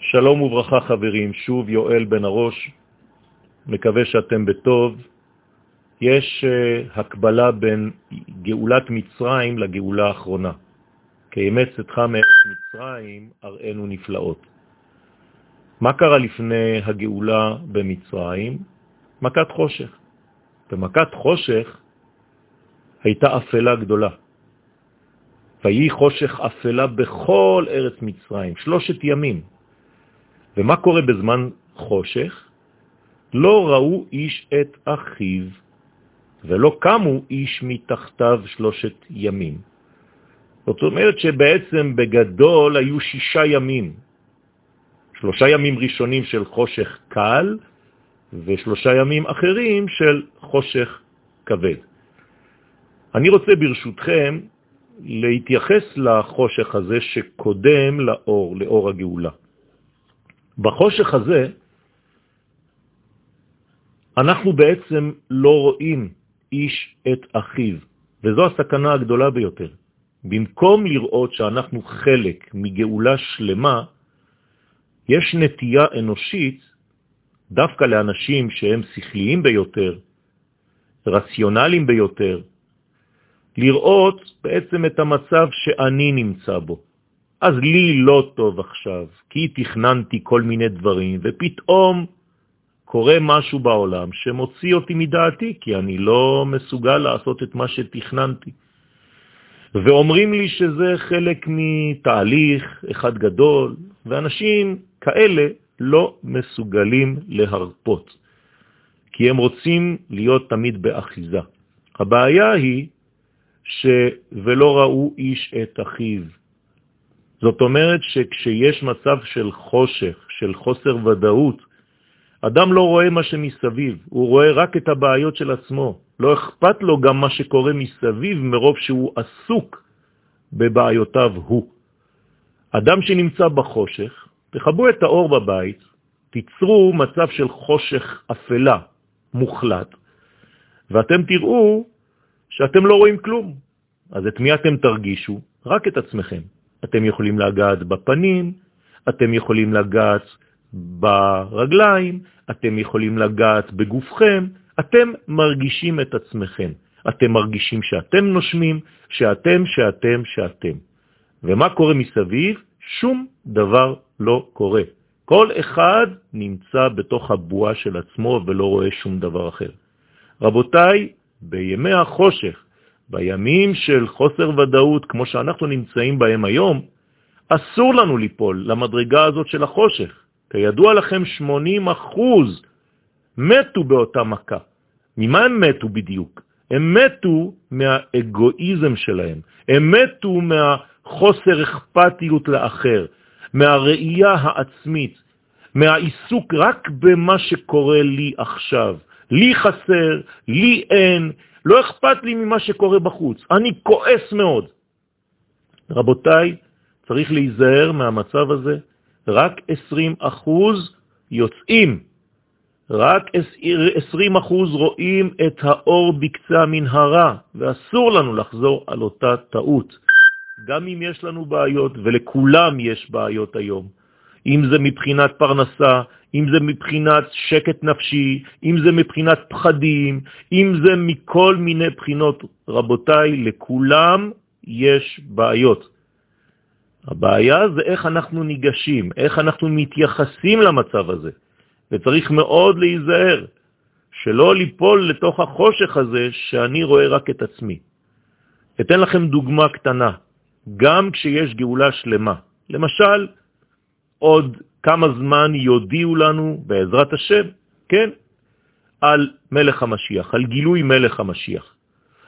שלום וברכה חברים, שוב יואל בן הראש, מקווה שאתם בטוב. יש uh, הקבלה בין גאולת מצרים לגאולה האחרונה. כי אמץ אתך מארץ מצרים, אראנו נפלאות. מה קרה לפני הגאולה במצרים? מכת חושך. במכת חושך הייתה אפלה גדולה. ויהי חושך אפלה בכל ארץ מצרים, שלושת ימים. ומה קורה בזמן חושך? לא ראו איש את אחיו, ולא קמו איש מתחתיו שלושת ימים. זאת אומרת שבעצם בגדול היו שישה ימים. שלושה ימים ראשונים של חושך קל, ושלושה ימים אחרים של חושך כבד. אני רוצה ברשותכם להתייחס לחושך הזה שקודם לאור, לאור הגאולה. בחושך הזה אנחנו בעצם לא רואים איש את אחיו, וזו הסכנה הגדולה ביותר. במקום לראות שאנחנו חלק מגאולה שלמה, יש נטייה אנושית, דווקא לאנשים שהם שכליים ביותר, רציונליים ביותר, לראות בעצם את המצב שאני נמצא בו. אז לי לא טוב עכשיו, כי תכננתי כל מיני דברים, ופתאום קורה משהו בעולם שמוציא אותי מדעתי, כי אני לא מסוגל לעשות את מה שתכננתי. ואומרים לי שזה חלק מתהליך אחד גדול, ואנשים כאלה לא מסוגלים להרפות, כי הם רוצים להיות תמיד באחיזה. הבעיה היא ש... ולא ראו איש את אחיו. זאת אומרת שכשיש מצב של חושך, של חוסר ודאות, אדם לא רואה מה שמסביב, הוא רואה רק את הבעיות של עצמו. לא אכפת לו גם מה שקורה מסביב מרוב שהוא עסוק בבעיותיו הוא. אדם שנמצא בחושך, תחבו את האור בבית, תיצרו מצב של חושך אפלה מוחלט, ואתם תראו שאתם לא רואים כלום. אז את מי אתם תרגישו? רק את עצמכם. אתם יכולים לגעת בפנים, אתם יכולים לגעת ברגליים, אתם יכולים לגעת בגופכם, אתם מרגישים את עצמכם. אתם מרגישים שאתם נושמים, שאתם, שאתם, שאתם. ומה קורה מסביב? שום דבר לא קורה. כל אחד נמצא בתוך הבועה של עצמו ולא רואה שום דבר אחר. רבותיי, בימי החושך, בימים של חוסר ודאות, כמו שאנחנו נמצאים בהם היום, אסור לנו ליפול למדרגה הזאת של החושך. כידוע לכם, 80 אחוז מתו באותה מכה. ממה הם מתו בדיוק? הם מתו מהאגואיזם שלהם, הם מתו מהחוסר אכפתיות לאחר, מהראייה העצמית, מהעיסוק רק במה שקורה לי עכשיו. לי חסר, לי אין, לא אכפת לי ממה שקורה בחוץ, אני כועס מאוד. רבותיי, צריך להיזהר מהמצב הזה, רק 20 אחוז יוצאים, רק 20 אחוז רואים את האור בקצה המנהרה, ואסור לנו לחזור על אותה טעות. גם אם יש לנו בעיות, ולכולם יש בעיות היום, אם זה מבחינת פרנסה, אם זה מבחינת שקט נפשי, אם זה מבחינת פחדים, אם זה מכל מיני בחינות. רבותיי, לכולם יש בעיות. הבעיה זה איך אנחנו ניגשים, איך אנחנו מתייחסים למצב הזה, וצריך מאוד להיזהר שלא ליפול לתוך החושך הזה שאני רואה רק את עצמי. אתן לכם דוגמה קטנה, גם כשיש גאולה שלמה. למשל, עוד כמה זמן יודיעו לנו, בעזרת השם, כן, על מלך המשיח, על גילוי מלך המשיח.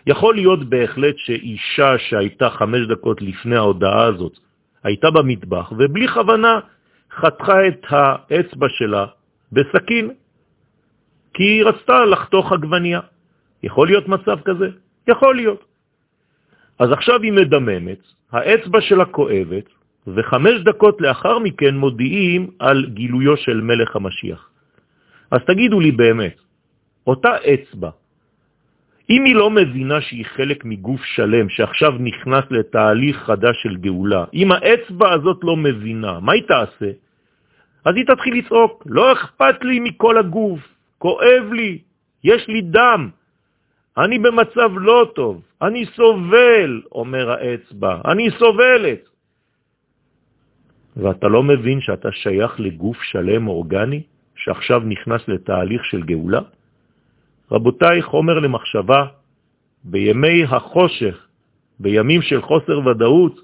יכול להיות בהחלט שאישה שהייתה חמש דקות לפני ההודעה הזאת, הייתה במטבח, ובלי כוונה חתכה את האצבע שלה בסכין, כי היא רצתה לחתוך עגבניה. יכול להיות מצב כזה? יכול להיות. אז עכשיו היא מדממת, האצבע שלה כואבת, וחמש דקות לאחר מכן מודיעים על גילויו של מלך המשיח. אז תגידו לי באמת, אותה אצבע, אם היא לא מבינה שהיא חלק מגוף שלם שעכשיו נכנס לתהליך חדש של גאולה, אם האצבע הזאת לא מבינה, מה היא תעשה? אז היא תתחיל לצעוק, לא אכפת לי מכל הגוף, כואב לי, יש לי דם, אני במצב לא טוב, אני סובל, אומר האצבע, אני סובלת. ואתה לא מבין שאתה שייך לגוף שלם אורגני, שעכשיו נכנס לתהליך של גאולה? רבותיי, חומר למחשבה, בימי החושך, בימים של חוסר ודאות,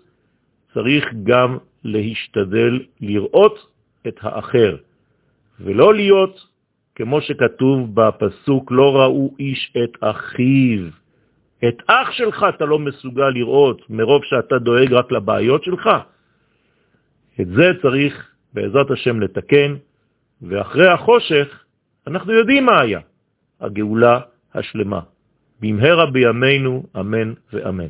צריך גם להשתדל לראות את האחר, ולא להיות, כמו שכתוב בפסוק, לא ראו איש את אחיו. את אח שלך אתה לא מסוגל לראות מרוב שאתה דואג רק לבעיות שלך. את זה צריך בעזרת השם לתקן, ואחרי החושך אנחנו יודעים מה היה, הגאולה השלמה. במהרה בימינו, אמן ואמן.